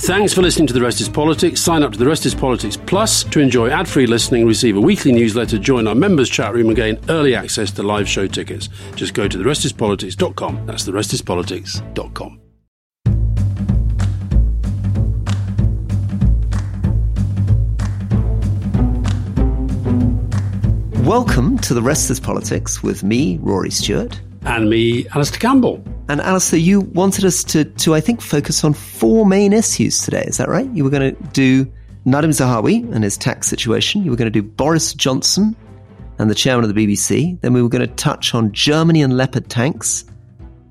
Thanks for listening to The Rest is Politics. Sign up to The Rest is Politics Plus to enjoy ad free listening, receive a weekly newsletter, join our members' chat room, and gain early access to live show tickets. Just go to therestispolitics.com. That's therestispolitics.com. Welcome to The Rest is Politics with me, Rory Stewart. And me, Alastair Campbell. And Alastair, you wanted us to, to, I think, focus on four main issues today. Is that right? You were going to do Nadhim Zahawi and his tax situation. You were going to do Boris Johnson and the chairman of the BBC. Then we were going to touch on Germany and Leopard tanks.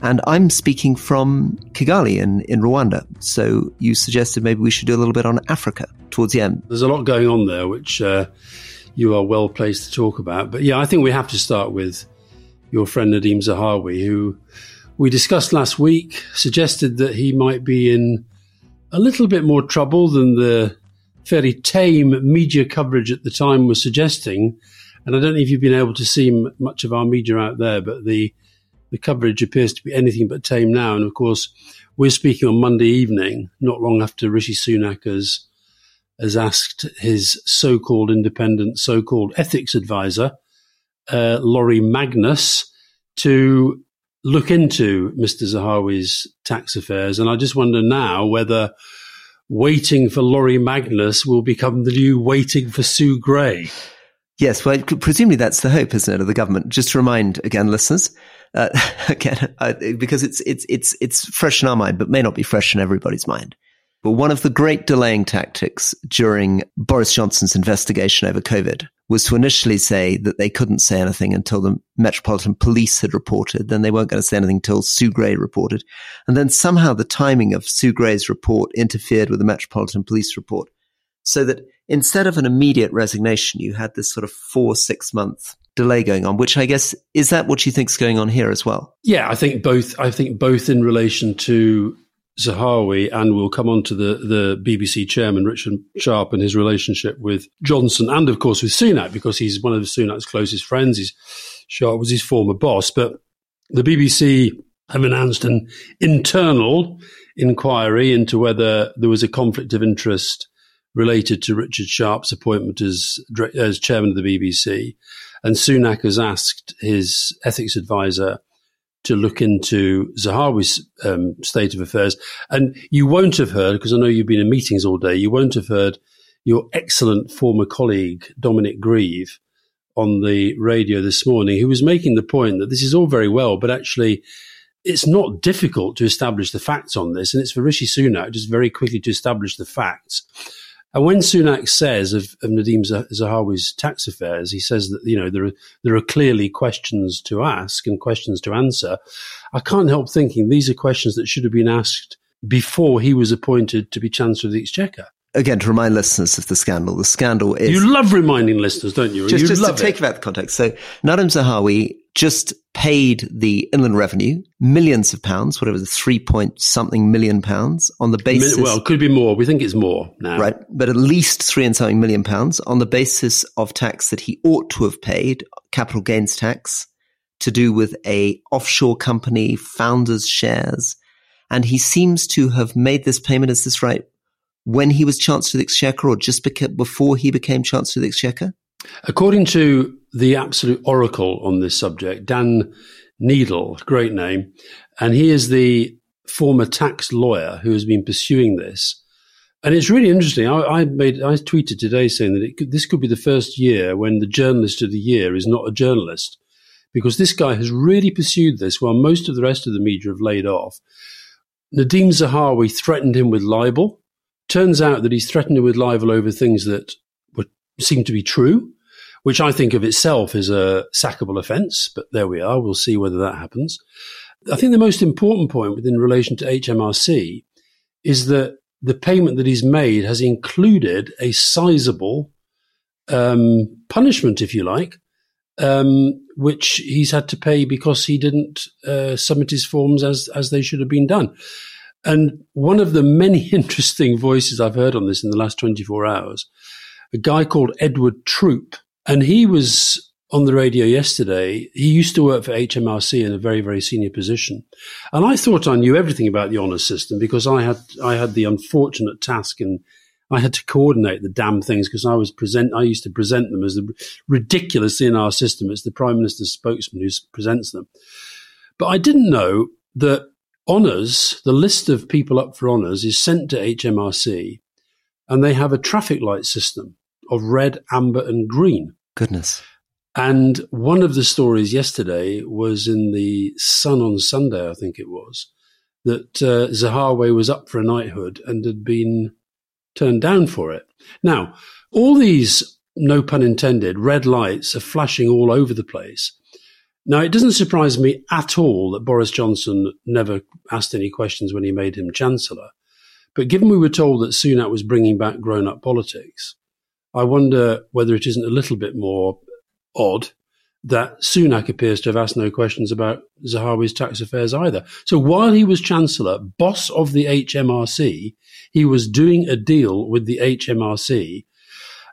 And I'm speaking from Kigali in, in Rwanda. So you suggested maybe we should do a little bit on Africa towards the end. There's a lot going on there, which uh, you are well placed to talk about. But yeah, I think we have to start with your friend Nadhim Zahawi, who we discussed last week, suggested that he might be in a little bit more trouble than the fairly tame media coverage at the time was suggesting. And I don't know if you've been able to see much of our media out there, but the the coverage appears to be anything but tame now. And of course, we're speaking on Monday evening, not long after Rishi Sunak has has asked his so-called independent, so-called ethics advisor, uh, Laurie Magnus, to look into Mr. Zahawi's tax affairs. And I just wonder now whether waiting for Laurie Magnus will become the new waiting for Sue Gray. Yes, well, presumably that's the hope, isn't it, of the government? Just to remind again, listeners, uh, again, uh, because it's it's it's it's fresh in our mind, but may not be fresh in everybody's mind. But one of the great delaying tactics during Boris Johnson's investigation over COVID was to initially say that they couldn't say anything until the Metropolitan Police had reported. Then they weren't going to say anything until Sue Gray reported. And then somehow the timing of Sue Gray's report interfered with the Metropolitan Police report. So that instead of an immediate resignation, you had this sort of four, six month delay going on, which I guess is that what you think is going on here as well? Yeah, I think both. I think both in relation to Zahawi, and we'll come on to the, the BBC chairman, Richard Sharp, and his relationship with Johnson, and of course with Sunak, because he's one of Sunak's closest friends. He's, Sharp was his former boss. But the BBC have announced an internal inquiry into whether there was a conflict of interest related to Richard Sharp's appointment as, as chairman of the BBC. And Sunak has asked his ethics advisor, to look into Zahawi's um, state of affairs. And you won't have heard, because I know you've been in meetings all day, you won't have heard your excellent former colleague, Dominic Grieve, on the radio this morning, who was making the point that this is all very well, but actually it's not difficult to establish the facts on this. And it's for Rishi Sunak just very quickly to establish the facts. And when Sunak says of, of Nadhim Zahawi's tax affairs, he says that you know there are there are clearly questions to ask and questions to answer. I can't help thinking these are questions that should have been asked before he was appointed to be Chancellor of the Exchequer again, to remind listeners of the scandal, the scandal is. You love reminding listeners, don't you? Just, you just to take about the context. So, Nadhim Zahawi just paid the Inland Revenue millions of pounds, whatever the three point something million pounds on the basis. Well, it could be more. We think it's more now. Right. But at least three and something million pounds on the basis of tax that he ought to have paid, capital gains tax, to do with a offshore company, founders shares. And he seems to have made this payment, is this right, when he was Chancellor of the Exchequer or just beca- before he became Chancellor of the Exchequer? According to the absolute oracle on this subject, Dan Neidle, great name, and he is the former tax lawyer who has been pursuing this. And it's really interesting. I, I made, I tweeted today saying that could, this could be the first year when the journalist of the year is not a journalist, because this guy has really pursued this while most of the rest of the media have laid off. Nadhim Zahawi threatened him with libel. Turns out that he's threatened with libel over things that would seem to be true, which I think of itself is a sackable offence. But there we are. We'll see whether that happens. I think the most important point within relation to HMRC is that the payment that he's made has included a sizable um, punishment, if you like, um, which he's had to pay because he didn't uh, submit his forms as as they should have been done. And one of the many interesting voices I've heard on this in the last 24 hours, a guy called Edward Troop, and he was on the radio yesterday. He used to work for HMRC in a very, very senior position. And I thought I knew everything about the honour system because I had, I had the unfortunate task and I had to coordinate the damn things because I was present, I used to present them as the ridiculous in our system. It's the prime minister's spokesman who presents them. But I didn't know that honours, the list of people up for honours is sent to HMRC and they have a traffic light system of red, amber, and green. Goodness. And one of the stories yesterday was in the Sun on Sunday, I think it was, that uh, Zahawi was up for a knighthood and had been turned down for it. Now, all these, no pun intended, red lights are flashing all over the place. Now, it doesn't surprise me at all that Boris Johnson never asked any questions when he made him Chancellor. But given we were told that Sunak was bringing back grown up politics, I wonder whether it isn't a little bit more odd that Sunak appears to have asked no questions about Zahawi's tax affairs either. So while he was Chancellor, boss of the HMRC, he was doing a deal with the HMRC,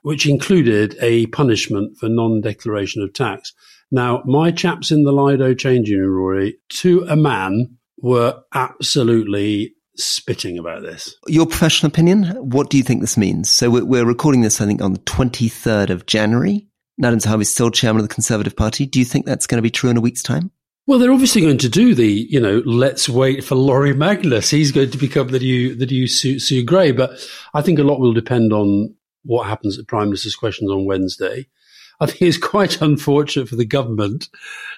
which included a punishment for non declaration of tax. Now, my chaps in the Lido changing room, Rory, to a man, were absolutely spitting about this. Your professional opinion? What do you think this means? So we're, recording this, I think, on the 23rd of January. Nadhim Zahawi is still chairman of the Conservative Party. Do you think that's going to be true in a week's time? Well, they're obviously going to do the, you know, let's wait for Laurie Magnus. He's going to become the new, the new Sue, Sue Gray. But I think a lot will depend on what happens at Prime Minister's questions on Wednesday. I think it's quite unfortunate for the government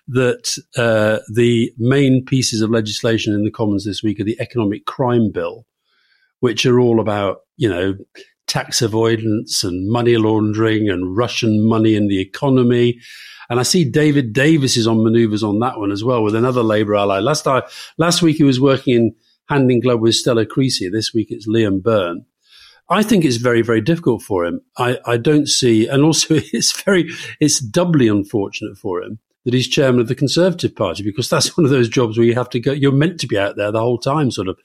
that uh, the main pieces of legislation in the Commons this week are the Economic Crime Bill, which are all about, you know, tax avoidance and money laundering and Russian money in the economy. And I see David Davis is on manoeuvres on that one as well with another Labour ally. Last time, last week he was working in hand in glove with Stella Creasy. This week it's Liam Byrne. I think it's very, very difficult for him. I, I don't see, and also it's very, it's doubly unfortunate for him that he's chairman of the Conservative Party because that's one of those jobs where you have to go, you're meant to be out there the whole time, sort of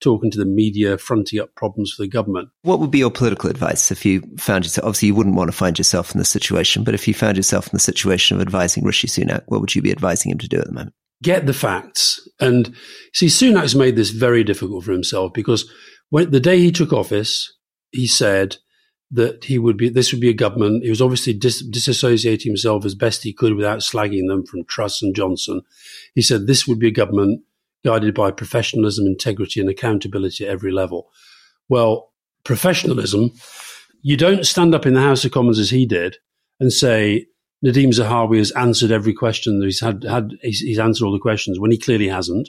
talking to the media, fronting up problems for the government. What would be your political advice if you found yourself, obviously you wouldn't want to find yourself in this situation, but if you found yourself in the situation of advising Rishi Sunak, what would you be advising him to do at the moment? Get the facts. And see, Sunak's made this very difficult for himself because when the day he took office, he said that he would be, this would be a government. He was obviously dis- disassociating himself as best he could without slagging them from Truss and Johnson. He said this would be a government guided by professionalism, integrity, and accountability at every level. Well, professionalism, you don't stand up in the House of Commons as he did and say, Nadhim Zahawi has answered every question. He's had, had he's, he's answered all the questions when he clearly hasn't.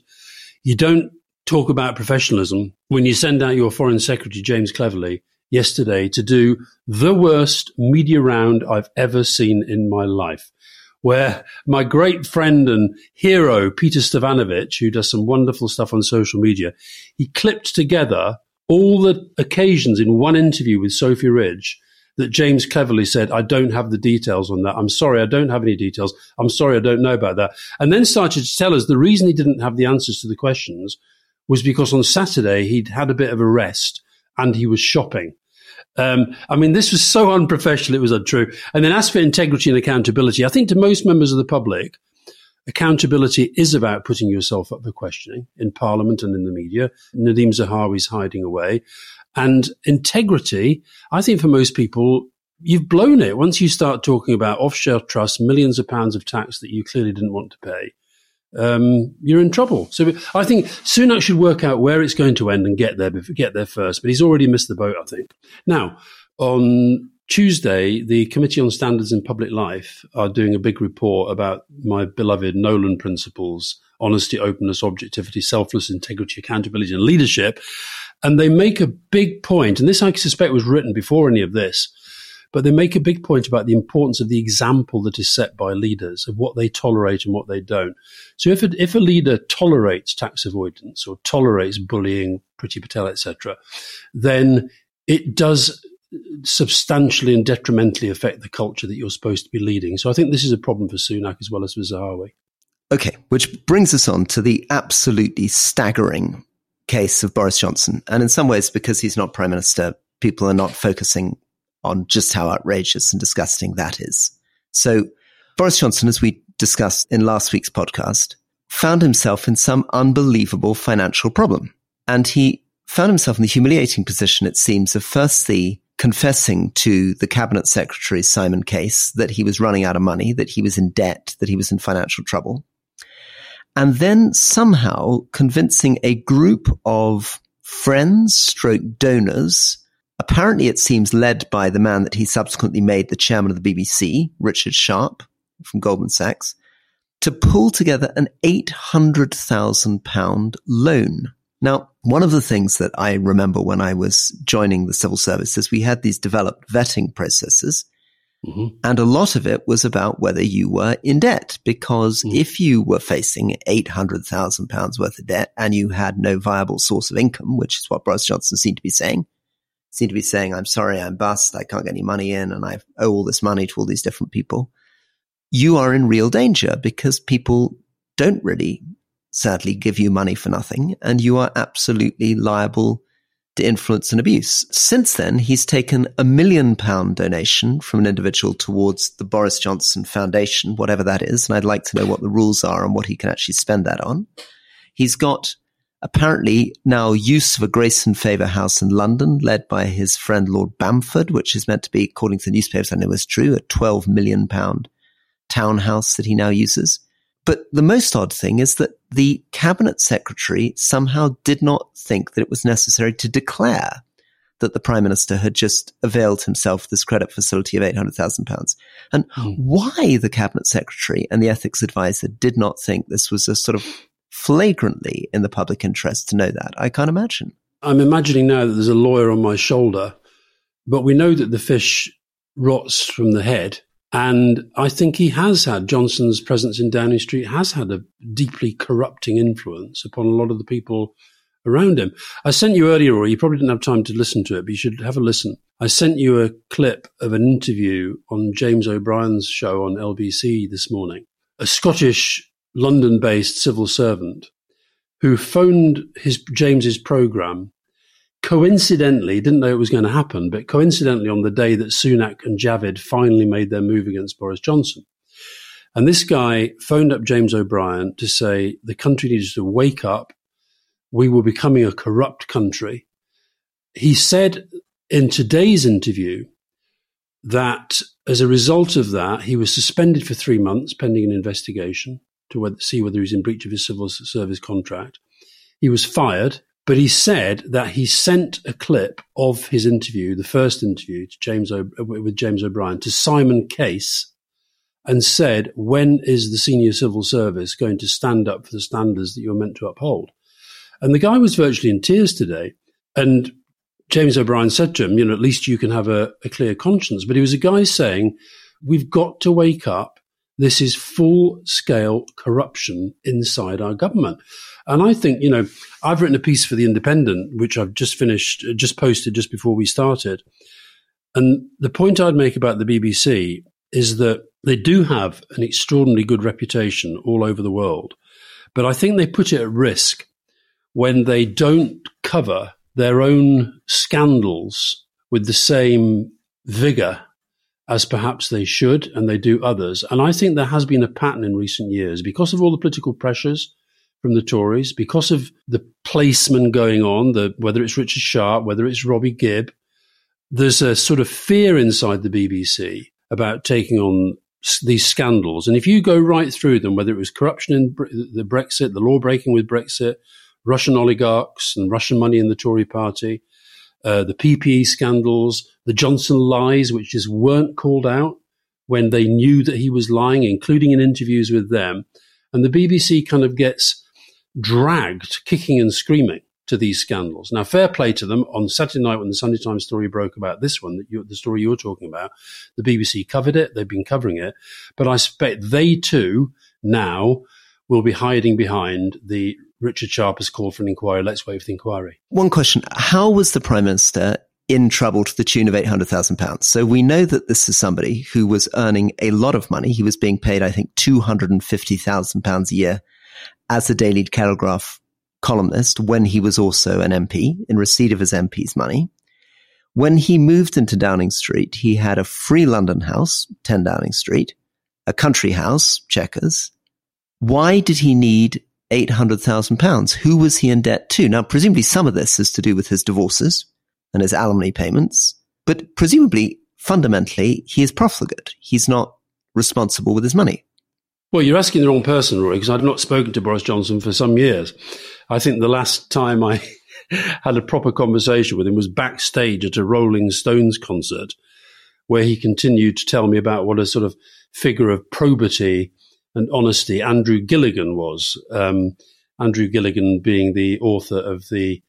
You don't talk about professionalism when you send out your Foreign Secretary, James Cleverly, yesterday to do the worst media round I've ever seen in my life where my great friend and hero, Peter Stefanovic, who does some wonderful stuff on social media, he clipped together all the occasions in one interview with Sophy Ridge that James Cleverly said, I don't have the details on that. I'm sorry, I don't have any details. I'm sorry, I don't know about that. And then started to tell us the reason he didn't have the answers to the questions was because on Saturday he'd had a bit of a rest and he was shopping. Um, I mean, this was so unprofessional, it was untrue. And then as for integrity and accountability, I think to most members of the public, accountability is about putting yourself up for questioning in Parliament and in the media. Nadhim Zahawi's hiding away. And integrity, I think for most people, you've blown it. Once you start talking about offshore trusts, millions of pounds of tax that you clearly didn't want to pay, um, you're in trouble. So I think Sunak should work out where it's going to end and get there, get there first. But he's already missed the boat, I think. Now, on Tuesday, the Committee on Standards in Public Life are doing a big report about my beloved Nolan principles honesty, openness, objectivity, selfless integrity, accountability, and leadership. And they make a big point, and this I suspect was written before any of this but they make a big point about the importance of the example that is set by leaders of what they tolerate and what they don't. So if a, if a leader tolerates tax avoidance or tolerates bullying, Priti Patel, etc., then it does substantially and detrimentally affect the culture that you're supposed to be leading. So I think this is a problem for Sunak as well as for Zahawi. Okay, which brings us on to the absolutely staggering case of Boris Johnson. And in some ways, because he's not prime minister, people are not focusing on just how outrageous and disgusting that is. So Boris Johnson, as we discussed in last week's podcast, found himself in some unbelievable financial problem. And he found himself in the humiliating position, it seems, of firstly confessing to the cabinet secretary, Simon Case, that he was running out of money, that he was in debt, that he was in financial trouble. And then somehow convincing a group of friends stroke donors, apparently it seems led by the man that he subsequently made the chairman of the BBC, Richard Sharp from Goldman Sachs, to pull together an £800,000 loan. Now, one of the things that I remember when I was joining the civil service is we had these developed vetting processes. Mm-hmm. And a lot of it was about whether you were in debt, because mm-hmm. if you were facing £800,000 worth of debt and you had no viable source of income, which is what Boris Johnson seemed to be saying, seemed to be saying, I'm sorry, I'm bust, I can't get any money in, and I owe all this money to all these different people you are in real danger because people don't really sadly give you money for nothing and you are absolutely liable to influence and abuse. Since then, he's taken a million pound donation from an individual towards the Boris Johnson Foundation, whatever that is. And I'd like to know what the rules are and what he can actually spend that on. He's got apparently now use of a grace and favour house in London, led by his friend Lord Bamford, which is meant to be, according to the newspapers, I know is true, a 12 million pound townhouse that he now uses. But the most odd thing is that the cabinet secretary somehow did not think that it was necessary to declare that the prime minister had just availed himself of this credit facility of £800,000. And mm. why the cabinet secretary and the ethics advisor did not think this was a sort of flagrantly in the public interest to know that, I can't imagine. I'm imagining now that there's a lawyer on my shoulder, but we know that the fish rots from the head and I think he has had, Johnson's presence in Downing Street has had a deeply corrupting influence upon a lot of the people around him. I sent you earlier, or you probably didn't have time to listen to it, but you should have a listen. I sent you a clip of an interview on James O'Brien's show on LBC this morning. A Scottish London based civil servant who phoned his James's program coincidentally, didn't know it was going to happen, but coincidentally on the day that Sunak and Javid finally made their move against Boris Johnson. And this guy phoned up James O'Brien to say the country needs to wake up. We were becoming a corrupt country. He said in today's interview that as a result of that, he was suspended for three months pending an investigation to see whether he was in breach of his civil service contract. He was fired but he said that he sent a clip of his interview, the first interview to James o- uh, with James O'Brien, to Simon Case, and said, "When is the senior civil service going to stand up for the standards that you're meant to uphold?" And the guy was virtually in tears today. And James O'Brien said to him, "You know, at least you can have a, a clear conscience." But he was a guy saying, "We've got to wake up. This is full scale corruption inside our government." And I think, you know, I've written a piece for The Independent, which I've just finished, uh, just posted just before we started. And the point I'd make about the BBC is that they do have an extraordinarily good reputation all over the world. But I think they put it at risk when they don't cover their own scandals with the same vigor as perhaps they should, and they do others. And I think there has been a pattern in recent years because of all the political pressures from the Tories because of the placement going on, the, whether it's Richard Sharp, whether it's Robbie Gibb. There's a sort of fear inside the BBC about taking on these scandals. And if you go right through them, whether it was corruption in the Brexit, the law breaking with Brexit, Russian oligarchs and Russian money in the Tory party, uh, the PPE scandals, the Johnson lies, which just weren't called out when they knew that he was lying, including in interviews with them. And the BBC kind of gets dragged kicking and screaming to these scandals. Now, fair play to them. On Saturday night, when the Sunday Times story broke about this one, that you, the story you're talking about, the BBC covered it. They've been covering it, but I suspect they too now will be hiding behind the Richard Sharp has called for an inquiry. Let's wait for the inquiry. One question: How was the Prime Minister in trouble to the tune of eight hundred thousand pounds? So we know that this is somebody who was earning a lot of money. He was being paid, I think, two hundred and fifty thousand pounds a year as a Daily Telegraph columnist when he was also an MP in receipt of his MP's money. When he moved into Downing Street, he had a free London house, 10 Downing Street, a country house, Chequers. Why did he need £800,000? Who was he in debt to? Now, presumably some of this is to do with his divorces and his alimony payments, but presumably, fundamentally, he is profligate. He's not responsible with his money. Well, you're asking the wrong person, Rory, because I've not spoken to Boris Johnson for some years. I think the last time I had a proper conversation with him was backstage at a Rolling Stones concert, where he continued to tell me about what a sort of figure of probity and honesty Andrew Gilligan was. Um, Andrew Gilligan being the author of the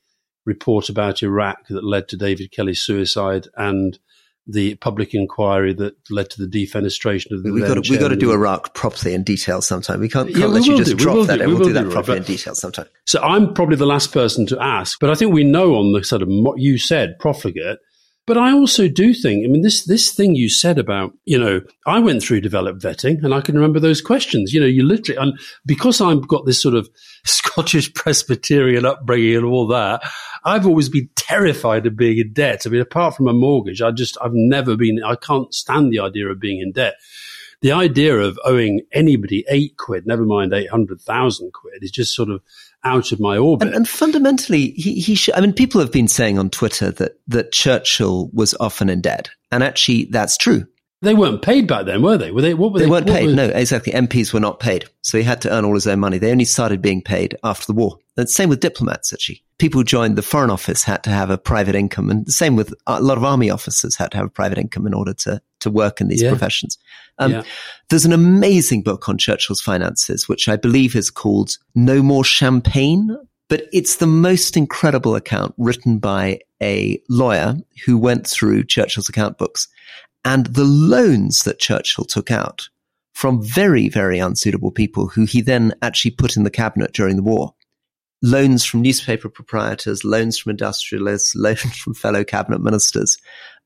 report about Iraq that led to David Kelly's suicide and the public inquiry that led to the defenestration of the. We've got to, we got to do Iraq properly in detail sometime. We can't, can't yeah, let you just do. drop that. Do. We will we'll do, that properly in detail sometime. So I'm probably the last person to ask, but I think we know on the sort of what you said, profligate. But I also do think, I mean, this this thing you said about, you know, I went through developed vetting, and I can remember those questions. You know, you literally, and because I've got this sort of Scottish Presbyterian upbringing and all that, I've always been terrified of being in debt. I mean, apart from a mortgage, I just I've never been. I can't stand the idea of being in debt. The idea of owing anybody eight quid, never mind eight hundred thousand quid, is just sort of out of my orbit. And, and fundamentally, he, he should, I mean, people have been saying on Twitter that, that Churchill was often in debt. And actually, that's true. They weren't paid back then, were they? Were they? What were they? They weren't paid. No, exactly. MPs were not paid, so he had to earn all his own money. They only started being paid after the war. And same with diplomats. Actually, people who joined the foreign office had to have a private income, and the same with a lot of army officers had to have a private income in order to to work in these yeah. professions. Um, yeah. There's an amazing book on Churchill's finances, which I believe is called "No More Champagne." But it's the most incredible account written by a lawyer who went through Churchill's account books and the loans that Churchill took out from very, very unsuitable people who he then actually put in the cabinet during the war. Loans from newspaper proprietors, loans from industrialists, loans from fellow cabinet ministers,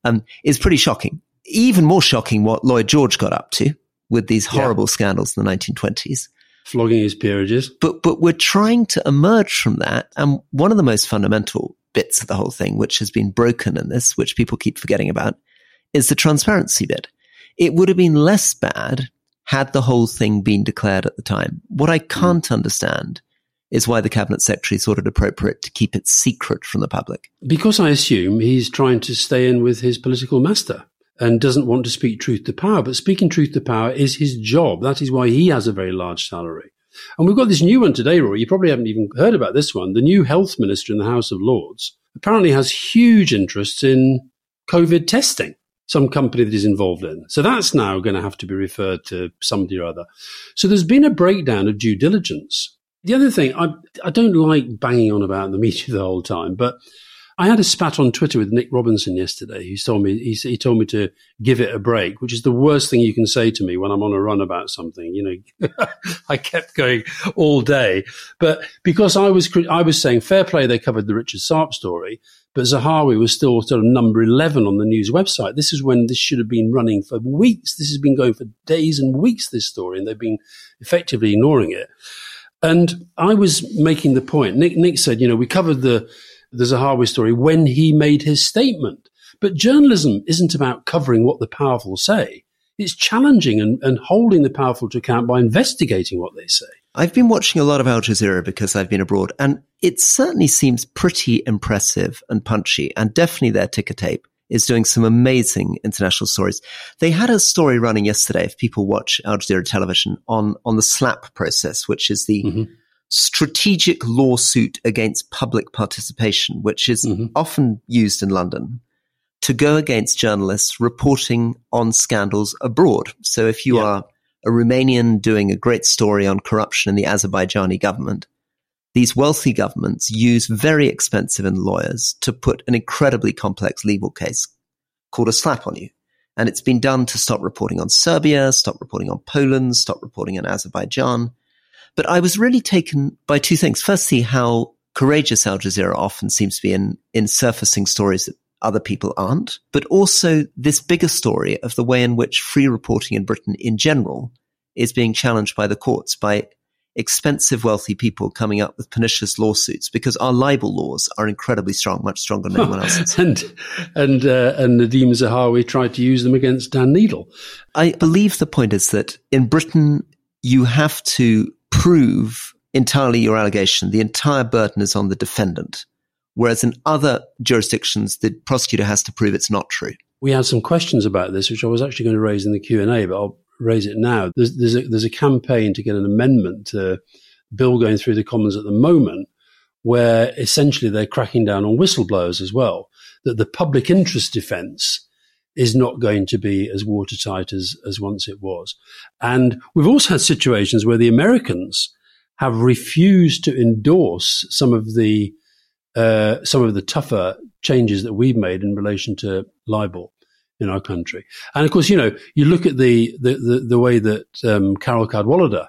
um, is pretty shocking. Even more shocking what Lloyd George got up to with these horrible yeah. scandals in the 1920s. Flogging his peerages. But, but we're trying to emerge from that. And one of the most fundamental bits of the whole thing, which has been broken in this, which people keep forgetting about, is the transparency bit. It would have been less bad had the whole thing been declared at the time. What I can't mm. understand is why the cabinet secretary thought it appropriate to keep it secret from the public. Because I assume he's trying to stay in with his political master and doesn't want to speak truth to power. But speaking truth to power is his job. That is why he has a very large salary. And we've got this new one today, Roy. You probably haven't even heard about this one. The new health minister in the House of Lords apparently has huge interests in COVID testing some company that is involved in. So that's now going to have to be referred to somebody or other. So there's been a breakdown of due diligence. The other thing, I, I don't like banging on about the media the whole time, but I had a spat on Twitter with Nick Robinson yesterday. He told me he, he, told me to give it a break, which is the worst thing you can say to me when I'm on a run about something. You know, I kept going all day, but because I was I was saying fair play, they covered the Richard Sharp story, but Zahawi was still sort of number 11 on the news website. This is when this should have been running for weeks. This has been going for days and weeks, this story, and they've been effectively ignoring it. And I was making the point. Nick, Nick said, you know, we covered the, the Zahawi story when he made his statement. But journalism isn't about covering what the powerful say. It's challenging and, and holding the powerful to account by investigating what they say. I've been watching a lot of Al Jazeera because I've been abroad, and it certainly seems pretty impressive and punchy, and definitely their ticker tape is doing some amazing international stories. They had a story running yesterday, if people watch Al Jazeera television, on, on the SLAPP process, which is the mm-hmm. strategic lawsuit against public participation, which is mm-hmm. often used in London to go against journalists reporting on scandals abroad. So if you yeah. are a Romanian doing a great story on corruption in the Azerbaijani government. These wealthy governments use very expensive lawyers to put an incredibly complex legal case called a slap on you. And it's been done to stop reporting on Serbia, stop reporting on Poland, stop reporting on Azerbaijan. But I was really taken by two things. Firstly, how courageous Al Jazeera often seems to be in, in surfacing stories that other people aren't, but also this bigger story of the way in which free reporting in Britain in general is being challenged by the courts by expensive, wealthy people coming up with pernicious lawsuits because our libel laws are incredibly strong, much stronger than anyone else's. and and uh, and Nadhim Zahawi tried to use them against Dan Neidle. I believe the point is that in Britain, you have to prove entirely your allegation. The entire burden is on the defendant. Whereas in other jurisdictions, the prosecutor has to prove it's not true. We had some questions about this, which I was actually going to raise in the Q and A, but I'll raise it now. There's, there's, a, there's a campaign to get an amendment to bill going through the Commons at the moment, where essentially they're cracking down on whistleblowers as well. That the public interest defence is not going to be as watertight as, as once it was. And we've also had situations where the Americans have refused to endorse some of the uh, some of the tougher changes that we've made in relation to libel in our country. And of course, you know, you look at the the, the, the way that um, Carole Cadwalladr,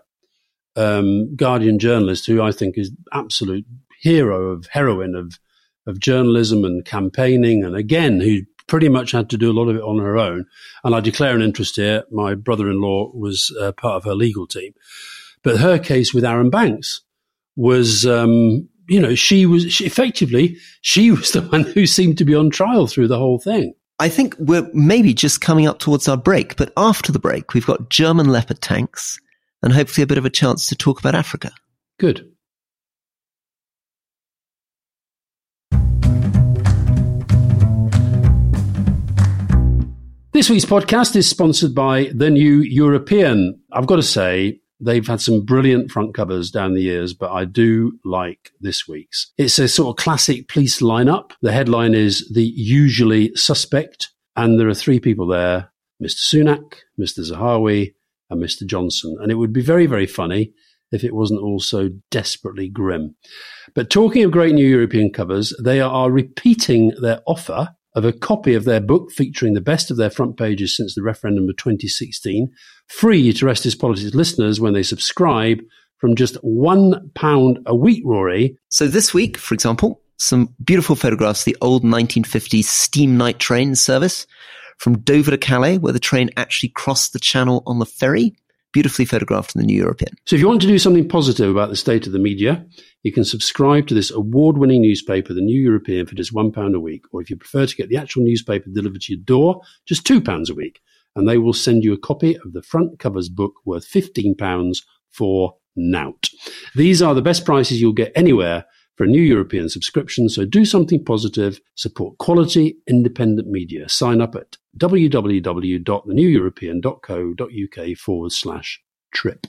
um, Guardian journalist, who I think is absolute hero of heroine of of journalism and campaigning, and again, who pretty much had to do a lot of it on her own. And I declare an interest here. My brother-in-law was uh, part of her legal team, but her case with Arron Banks was. Um, you know, she was she, effectively she was the one who seemed to be on trial through the whole thing. I think we're maybe just coming up towards our break, but after the break, we've got German Leopard tanks and hopefully a bit of a chance to talk about Africa. Good. This week's podcast is sponsored by The New European. I've got to say, They've had some brilliant front covers down the years, but I do like this week's. It's a sort of classic police lineup. The headline is The Usually Suspect, and there are three people there Mr. Sunak, Mr. Zahawi, and Mr. Johnson. And it would be very, very funny if it wasn't also desperately grim. But talking of great new European covers, they are repeating their offer of a copy of their book featuring the best of their front pages since the referendum of 2016, free to Rest Is Politics listeners when they subscribe from just one pound a week, Rory. So this week, for example, some beautiful photographs the old 1950s steam night train service from Dover to Calais, where the train actually crossed the channel on the ferry beautifully photographed in the New European. So if you want to do something positive about the state of the media, you can subscribe to this award-winning newspaper, the New European, for just one pound a week. Or if you prefer to get the actual newspaper delivered to your door, just two pounds a week. And they will send you a copy of the front covers book worth fifteen pounds for nout. These are the best prices you'll get anywhere for a new European subscription. So do something positive, support quality, independent media. Sign up at www.theneweuropean.co.uk forward slash trip.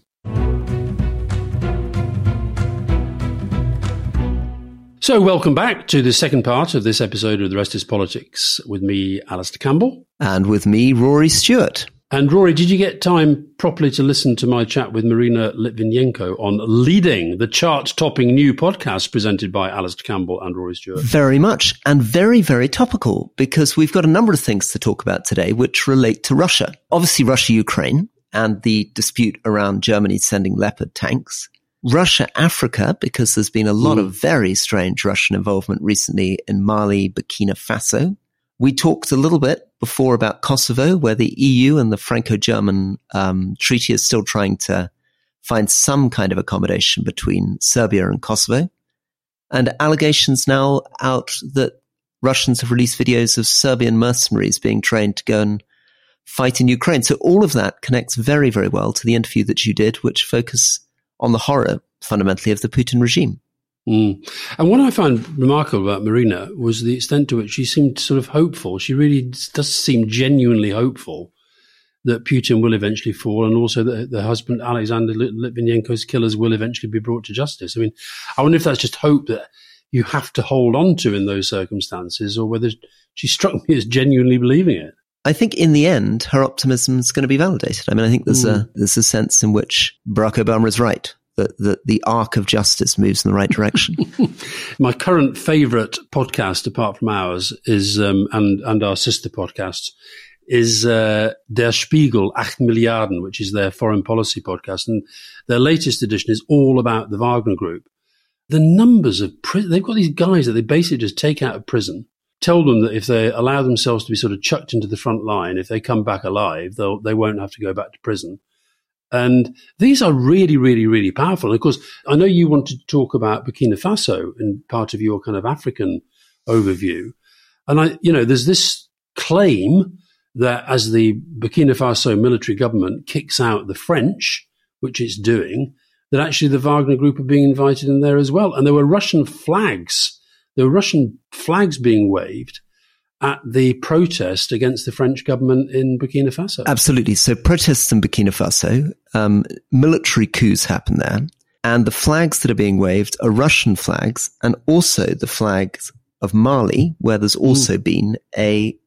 So, welcome back to the second part of this episode of The Rest is Politics with me, Alastair Campbell. And with me, Rory Stewart. And Rory, did you get time properly to listen to my chat with Marina Litvinenko on leading the chart-topping new podcast presented by Alastair Campbell and Rory Stewart? Very much, and very, very topical because we've got a number of things to talk about today which relate to Russia. Obviously, Russia-Ukraine and the dispute around Germany sending Leopard tanks. Russia Africa, because there's been a lot mm. of very strange Russian involvement recently in Mali, Burkina Faso, we talked a little bit before about Kosovo, where the EU and the Franco-German um, treaty is still trying to find some kind of accommodation between Serbia and Kosovo. And allegations now out that Russians have released videos of Serbian mercenaries being trained to go and fight in Ukraine. So all of that connects very, very well to the interview that you did, which focus on the horror fundamentally of the Putin regime. Mm. And what I found remarkable about Marina was the extent to which she seemed sort of hopeful. She really does seem genuinely hopeful that Putin will eventually fall, and also that the husband Alexander Litvinenko's killers will eventually be brought to justice. I mean, I wonder if that's just hope that you have to hold on to in those circumstances, or whether she struck me as genuinely believing it. I think in the end, her optimism is going to be validated. I mean, I think there's mm. a there's a sense in which Barack Obama is right that the, the arc of justice moves in the right direction. My current favorite podcast, apart from ours, is um, and and our sister podcasts, is uh, Der Spiegel, Acht Milliarden, which is their foreign policy podcast, and their latest edition is all about the Wagner Group. The numbers of pri- they've got these guys that they basically just take out of prison, tell them that if they allow themselves to be sort of chucked into the front line, if they come back alive, they'll they won't have to go back to prison And these are really, really, really powerful. And of course, I know you wanted to talk about Burkina Faso in part of your kind of African overview. And I, you know, there's this claim that as the Burkina Faso military government kicks out the French, which it's doing, that actually the Wagner group are being invited in there as well. And there were Russian flags, there were Russian flags being waved at the protest against the French government in Burkina Faso. Absolutely. So protests in Burkina Faso, um, military coups happen there, and the flags that are being waved are Russian flags and also the flags of Mali, where there's hmm. also mm. been a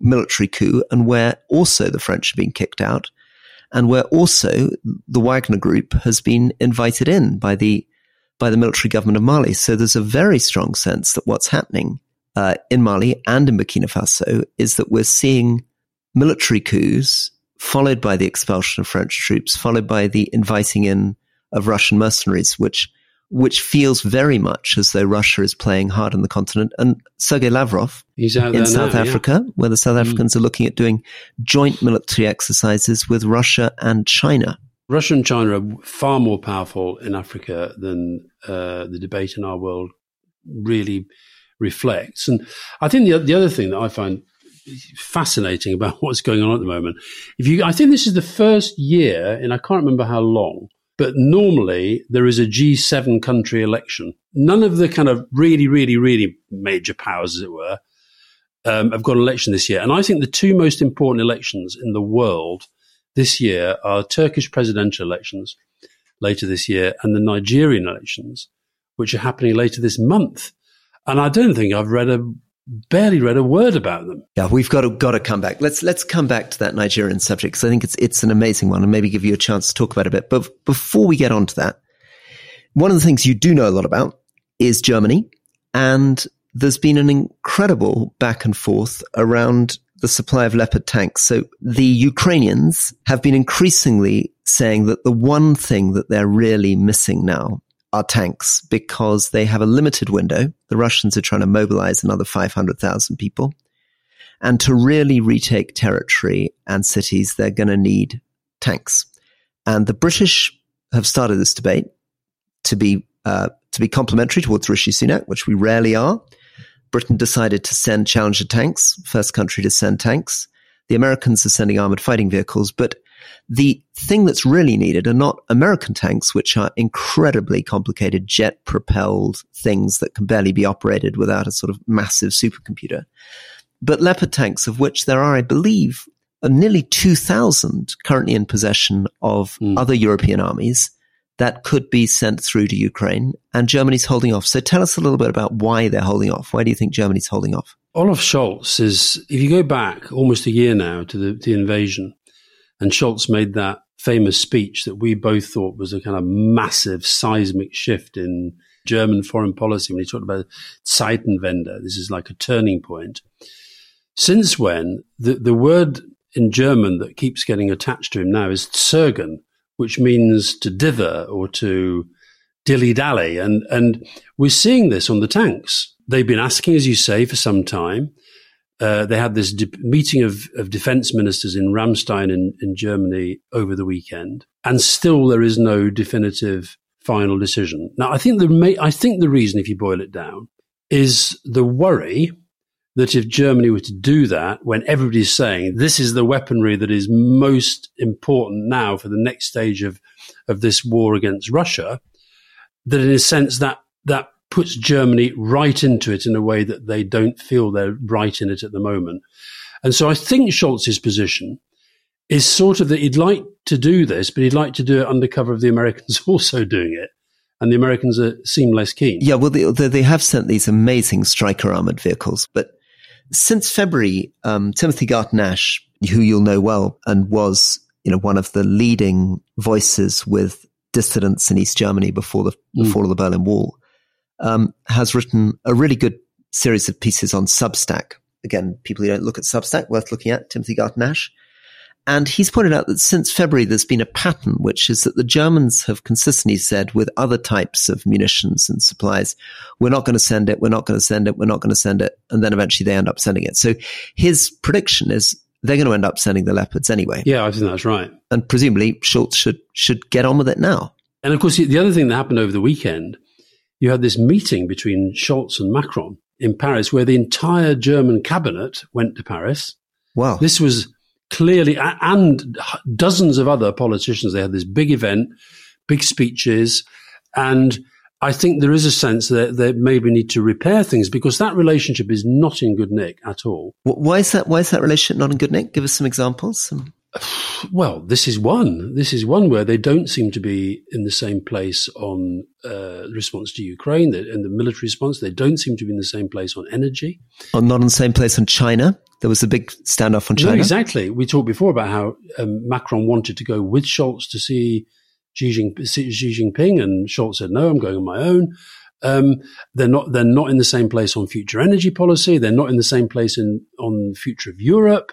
military coup and where also the French have been kicked out and where also the Wagner group has been invited in by the by the military government of Mali. So there's a very strong sense that what's happening uh, in Mali and in Burkina Faso is that we're seeing military coups followed by the expulsion of French troops, followed by the inviting in of Russian mercenaries, which which feels very much as though Russia is playing hard on the continent. And Sergei Lavrov He's out in South now, Africa, yeah. where the South mm. Africans mm. are looking at doing joint military exercises with Russia and China. Russia and China are far more powerful in Africa than uh, the debate in our world really reflects. And I think the, the other thing that I find fascinating about what's going on at the moment, if you, I think this is the first year, and I can't remember how long, but normally there is a G7 country election. None of the kind of really, really, really major powers, as it were, um, have got an election this year. And I think the two most important elections in the world this year are Turkish presidential elections later this year and the Nigerian elections, which are happening later this month. And I don't think I've read a barely read a word about them. Yeah, we've got to got to come back. Let's let's come back to that Nigerian subject because I think it's it's an amazing one, and maybe give you a chance to talk about it a bit. But before we get on to that, one of the things you do know a lot about is Germany, and there's been an incredible back and forth around the supply of Leopard tanks. So the Ukrainians have been increasingly saying that the one thing that they're really missing now are tanks because they have a limited window. The Russians are trying to mobilize another 500,000 people. And to really retake territory and cities, they're going to need tanks. And the British have started this debate to be, uh, to be complimentary towards Rishi Sunak, which we rarely are. Britain decided to send Challenger tanks, first country to send tanks. The Americans are sending armored fighting vehicles, but the thing that's really needed are not American tanks, which are incredibly complicated jet propelled things that can barely be operated without a sort of massive supercomputer, but Leopard tanks, of which there are, I believe, nearly 2,000 currently in possession of mm. other European armies that could be sent through to Ukraine, and Germany's holding off. So tell us a little bit about why they're holding off. Why do you think Germany's holding off? Olaf Scholz is, if you go back almost a year now to the, the invasion, and Scholz made that famous speech that we both thought was a kind of massive seismic shift in German foreign policy when he talked about Zeitenwende. This is like a turning point. Since when, the, the word in German that keeps getting attached to him now is Zögern, which means to dither or to dilly dally. And, and we're seeing this on the tanks. They've been asking, as you say, for some time. Uh, they had this de- meeting of, of defense ministers in Ramstein in, in Germany over the weekend, and still there is no definitive final decision. Now, I think the ma- I think the reason, if you boil it down, is the worry that if Germany were to do that, when everybody's saying this is the weaponry that is most important now for the next stage of of this war against Russia, that in a sense that that puts Germany right into it in a way that they don't feel they're right in it at the moment. And so I think Scholz's position is sort of that he'd like to do this, but he'd like to do it under cover of the Americans also doing it. And the Americans are, seem less keen. Yeah, well, they, they have sent these amazing Stryker armored vehicles. But since February, um, Timothy Garton Ash, who you'll know well and was, you know, one of the leading voices with dissidents in East Germany before the, the mm. fall of the Berlin Wall, um, has written a really good series of pieces on Substack. Again, people who don't look at Substack, worth looking at, Timothy Garton Ash. And he's pointed out that since February, there's been a pattern, which is that the Germans have consistently said with other types of munitions and supplies, we're not going to send it, we're not going to send it, we're not going to send it. And then eventually they end up sending it. So his prediction is they're going to end up sending the Leopards anyway. Yeah, I think that's right. And presumably, Scholz should should get on with it now. And of course, the other thing that happened over the weekend, you had this meeting between Scholz and Macron in Paris, where the entire German cabinet went to Paris. Wow. This was clearly, and dozens of other politicians. They had this big event, big speeches, and I think there is a sense that they maybe need to repair things because that relationship is not in good nick at all. Why is that? Why is that relationship not in good nick? Give us some examples. Some- well, this is one. This is one where they don't seem to be in the same place on uh, response to Ukraine and the military response. They don't seem to be in the same place on energy. Or not in the same place on China. There was a big standoff on China. No, exactly. We talked before about how um, Macron wanted to go with Scholz to see Xi, Jinping, Xi Jinping, and Scholz said, "No, I'm going on my own." Um, they're not. They're not in the same place on future energy policy. They're not in the same place in on future of Europe.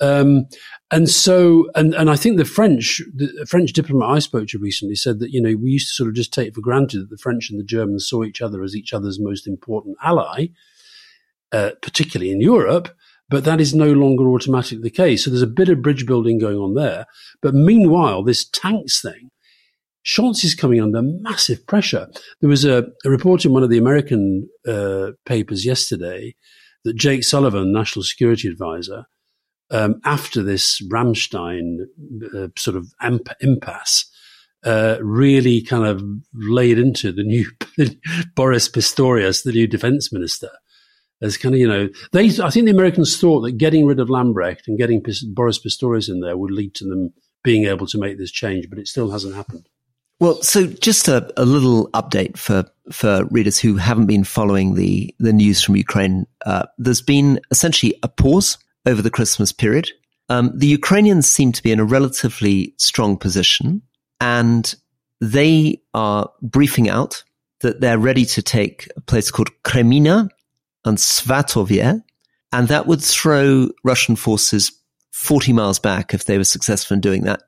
Um, and so, and, and I think the French, the French diplomat I spoke to recently said that, you know, we used to sort of just take for granted that the French and the Germans saw each other as each other's most important ally, uh, particularly in Europe. But that is no longer automatically the case. So there's a bit of bridge building going on there. But meanwhile, this tanks thing, Scholz is coming under massive pressure. There was a, a report in one of the American uh, papers yesterday that Jake Sullivan, national security advisor, um, after this Ramstein uh, sort of amp- impasse, uh, really kind of laid into the new Boris Pistorius, the new defense minister. As kind of, you know, they, I think the Americans thought that getting rid of Lambrecht and getting Pis- Boris Pistorius in there would lead to them being able to make this change, but it still hasn't happened. Well, so just a, a little update for, for readers who haven't been following the, the news from Ukraine. Uh, there's been essentially a pause over the Christmas period. Um, the Ukrainians seem to be in a relatively strong position and they are briefing out that they're ready to take a place called Kremina and Svatovye, and that would throw Russian forces 40 miles back if they were successful in doing that,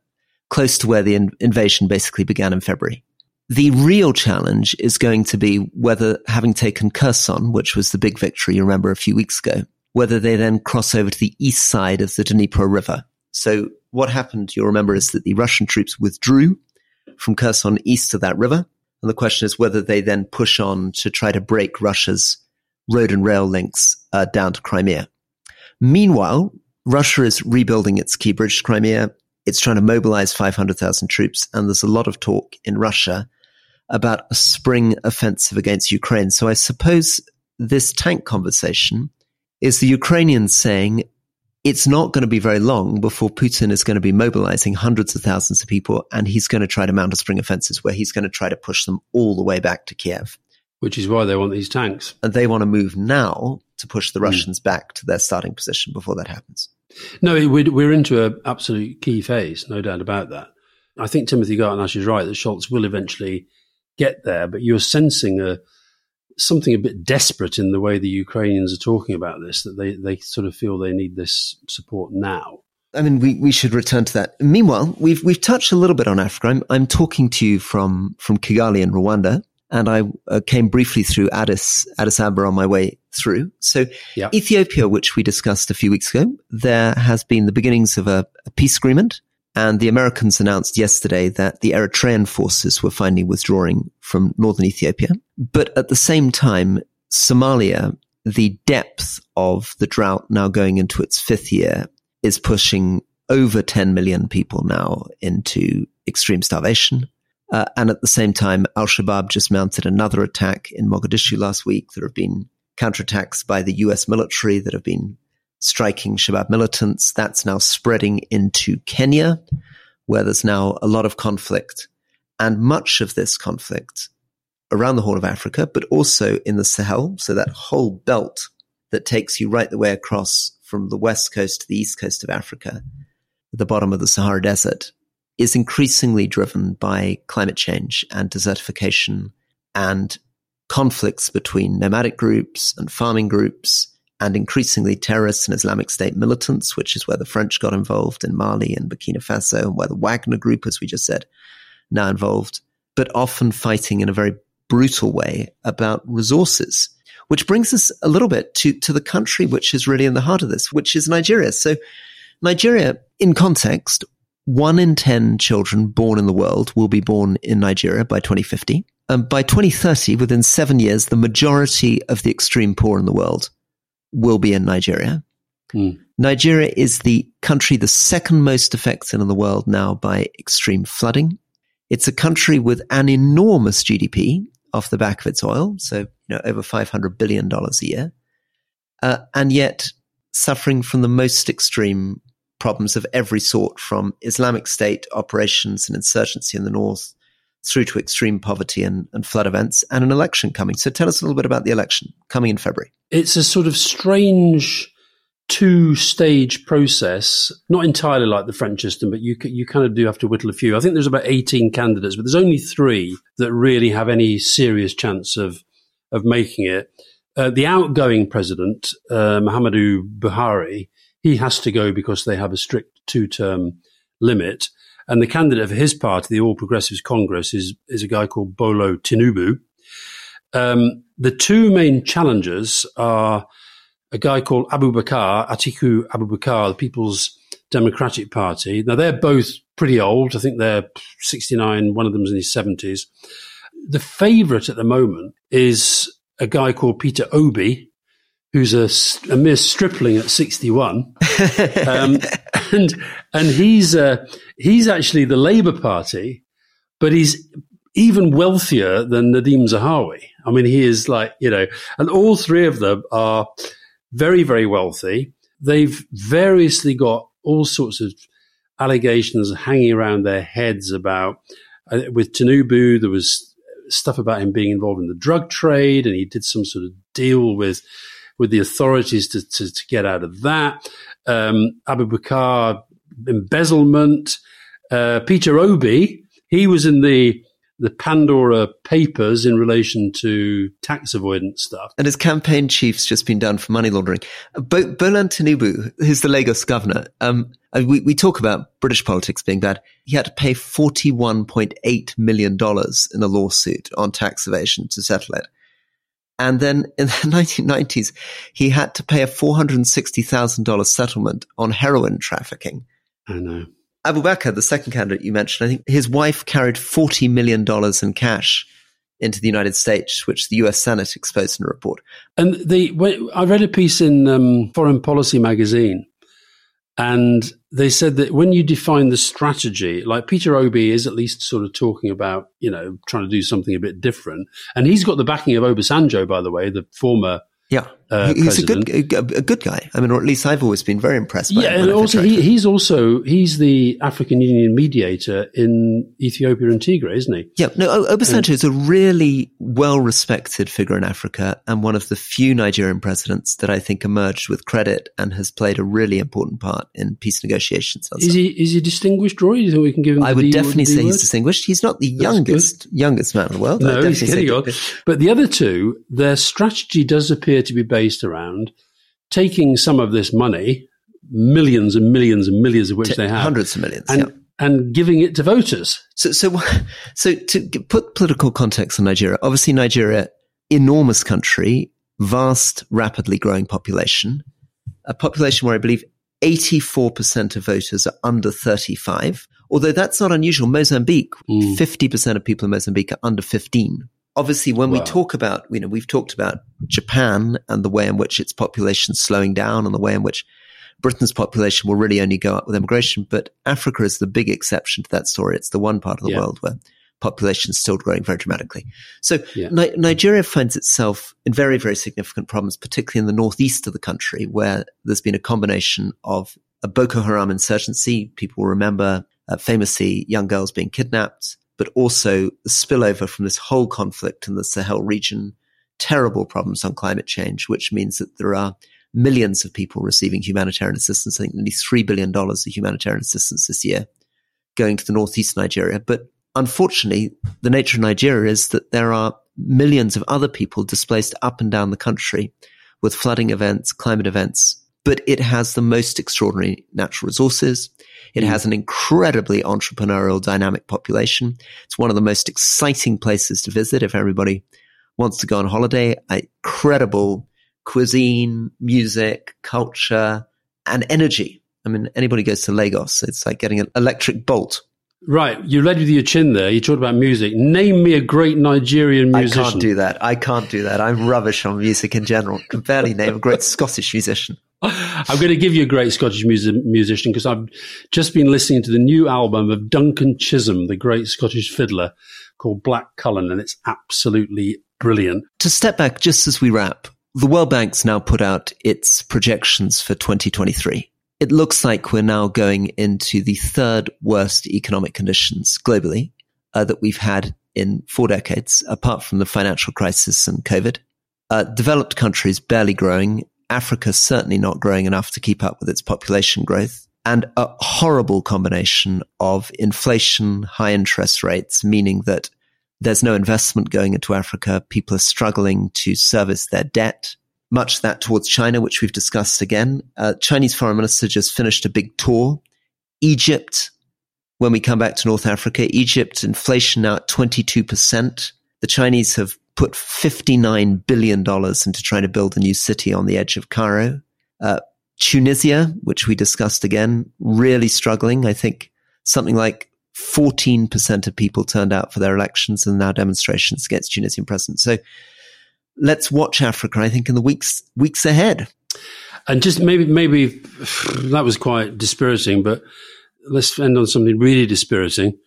close to where the in- invasion basically began in February. The real challenge is going to be whether having taken Kherson, which was the big victory, you remember a few weeks ago, whether they then cross over to the east side of the Dnipro River. So what happened, you'll remember, is that the Russian troops withdrew from Kherson east of that river. And the question is whether they then push on to try to break Russia's road and rail links uh, down to Crimea. Meanwhile, Russia is rebuilding its key bridge to Crimea. It's trying to mobilize 500,000 troops. And there's a lot of talk in Russia about a spring offensive against Ukraine. So I suppose this tank conversation is the Ukrainians saying it's not going to be very long before Putin is going to be mobilizing hundreds of thousands of people and he's going to try to mount a spring offensive where he's going to try to push them all the way back to Kiev. Which is why they want these tanks. And they want to move now to push the Russians mm. back to their starting position before that happens. No, we're into an absolute key phase, no doubt about that. I think Timothy Garton is right that Scholz will eventually get there, but you're sensing a something a bit desperate in the way the Ukrainians are talking about this, that they, they sort of feel they need this support now. I mean, we, we should return to that. Meanwhile, we've we've touched a little bit on Africa. I'm I'm talking to you from from Kigali in Rwanda, and I uh, came briefly through Addis Addis Ababa on my way through. So yep. Ethiopia, which we discussed a few weeks ago, there has been the beginnings of a, a peace agreement and the Americans announced yesterday that the Eritrean forces were finally withdrawing from northern Ethiopia. But at the same time, Somalia, the depth of the drought now going into its fifth year is pushing over 10 million people now into extreme starvation. Uh, and at the same time, Al Shabaab just mounted another attack in Mogadishu last week. There have been counterattacks by the US military that have been striking Shabab militants. That's now spreading into Kenya, where there's now a lot of conflict. And much of this conflict around the Horn of Africa, but also in the Sahel. So that whole belt that takes you right the way across from the west coast to the east coast of Africa, the bottom of the Sahara Desert, is increasingly driven by climate change and desertification and conflicts between nomadic groups and farming groups and increasingly terrorists and Islamic State militants, which is where the French got involved in Mali and Burkina Faso, and where the Wagner Group, as we just said, now involved, but often fighting in a very brutal way about resources. Which brings us a little bit to, to the country which is really in the heart of this, which is Nigeria. So Nigeria, in context, one in 10 children born in the world will be born in Nigeria by 2050. And um, by 2030, within seven years, the majority of the extreme poor in the world will be in Nigeria. Mm. Nigeria is the country the second most affected in the world now by extreme flooding. It's a country with an enormous GDP off the back of its oil, so you know over five hundred billion dollars a year, uh, and yet suffering from the most extreme problems of every sort, from Islamic State operations and insurgency in the north through to extreme poverty and, and flood events, and an election coming. So tell us a little bit about the election coming in February. It's a sort of strange two stage process, not entirely like the French system, but you you kind of do have to whittle a few. I think there's about 18 candidates, but there's only three that really have any serious chance of of making it. Uh, the outgoing president, uh, Muhammadu Buhari, he has to go because they have a strict two term limit. And the candidate for his party, the All Progressives Congress, is is a guy called Bola Tinubu. Um, the two main challengers are a guy called Abubakar, Atiku Abubakar, the People's Democratic Party. Now, they're both pretty old. I think they're 69, one of them's in his 70s. The favourite at the moment is a guy called Peter Obi, who's a, a mere stripling at 61. um, and and he's, uh, he's actually the Labour Party, but he's even wealthier than Nadhim Zahawi. I mean, he is like, you know, and all three of them are very, very wealthy. They've variously got all sorts of allegations hanging around their heads about, uh, with Tinubu, there was stuff about him being involved in the drug trade and he did some sort of deal with, with the authorities to, to, to get out of that. Um, Abubakar embezzlement. Uh, Peter Obi, he was in the the Pandora Papers in relation to tax avoidance stuff. And his campaign chief's just been done for money laundering. Bo- Bola Tinubu, who's the Lagos governor, um, we, we talk about British politics being bad. He had to pay $41.8 million in a lawsuit on tax evasion to settle it. And then in the 1990s, he had to pay a $460,000 settlement on heroin trafficking. I know. Abubakar, the second candidate you mentioned, I think his wife carried $40 million in cash into the United States, which the US Senate exposed in a report. And the, I read a piece in um, Foreign Policy magazine, and they said that when you define the strategy, like Peter Obi is at least sort of talking about, you know, trying to do something a bit different. And he's got the backing of Obasanjo, by the way, the former yeah, uh, he's president. a good a, good guy. I mean, or at least I've always been very impressed. by Yeah, and also he, he's also he's the African Union mediator in Ethiopia and Tigray, isn't he? Yeah, no, Obasanjo is a really well respected figure in Africa and one of the few Nigerian presidents that I think emerged with credit and has played a really important part in peace negotiations. Is he is he distinguished, Rory? Do you think we can give him? I would D definitely say he's distinguished. He's not the That's youngest good. youngest man in the world. No, he's getting on. But the other two, their strategy does appear to be based around taking some of this money, millions and millions and millions of which they have, hundreds of millions, and, yeah. and giving it to voters. So, so, so to put political context on Nigeria, obviously Nigeria, enormous country, vast, rapidly growing population, a population where I believe 84% of voters are under 35. Although that's not unusual. Mozambique, mm. 50% of people in Mozambique are under 15 obviously when wow. we talk about you know we've talked about japan and the way in which its population is slowing down and the way in which britain's population will really only go up with immigration but africa is the big exception to that story it's the one part of the yeah. world where population is still growing very dramatically so yeah. Ni- nigeria finds itself in very very significant problems particularly in the northeast of the country where there's been a combination of a boko haram insurgency people remember uh, famously young girls being kidnapped but also the spillover from this whole conflict in the Sahel region, terrible problems on climate change, which means that there are millions of people receiving humanitarian assistance. I think nearly $3 billion of humanitarian assistance this year going to the northeast Nigeria. But unfortunately, the nature of Nigeria is that there are millions of other people displaced up and down the country with flooding events, climate events, but it has the most extraordinary natural resources. It mm. has an incredibly entrepreneurial dynamic population. It's one of the most exciting places to visit if everybody wants to go on holiday. Incredible cuisine, music, culture, and energy. I mean, anybody goes to Lagos, it's like getting an electric bolt. Right, you led with your chin there. You talked about music. Name me a great Nigerian musician. I can't do that. I can't do that. I'm rubbish on music in general. Can barely name a great Scottish musician. I'm going to give you a great Scottish music, musician because I've just been listening to the new album of Duncan Chisholm, the great Scottish fiddler, called Black Cuillin, and it's absolutely brilliant. To step back just as we wrap, the World Bank's now put out its projections for 2023. It looks like we're now going into the third worst economic conditions globally uh, that we've had in four decades, apart from the financial crisis and COVID. Uh, developed countries barely growing, Africa certainly not growing enough to keep up with its population growth, and a horrible combination of inflation, high interest rates, meaning that there's no investment going into Africa. People are struggling to service their debt. Much that towards China, which we've discussed again. Uh, Chinese foreign minister just finished a big tour. Egypt, when we come back to North Africa, Egypt inflation now at 22%. The Chinese have put $59 billion into trying to build a new city on the edge of Cairo. Uh, Tunisia, which we discussed again, really struggling. I think something like 14% of people turned out for their elections and now demonstrations against Tunisian president. So let's watch Africa, I think, in the weeks, weeks ahead. And just maybe, maybe that was quite dispiriting, but let's end on something really dispiriting.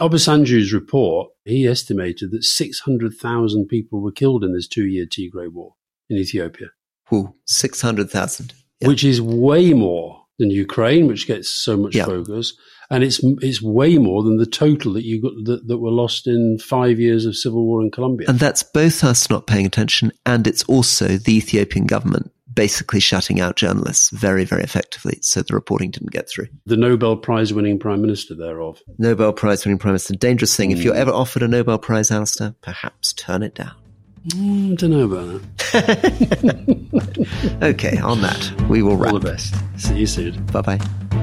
Obasanjo's report, he estimated that 600,000 people were killed in this two year Tigray war in Ethiopia. Ooh, 600,000. Yeah. Which is way more than Ukraine, which gets so much yeah. focus and it's it's way more than the total that you got that, that were lost in five years of civil war in Colombia. And that's both us not paying attention, and it's also the Ethiopian government basically shutting out journalists very, very effectively. So the reporting didn't get through. The Nobel Prize winning prime minister thereof. Nobel Prize winning prime minister. Dangerous thing. Mm. If you're hmm. ever offered a Nobel Prize, Alastair, perhaps turn it down. Mm, don't know about that. okay, on that, we will wrap. All the best. See you soon. Bye bye.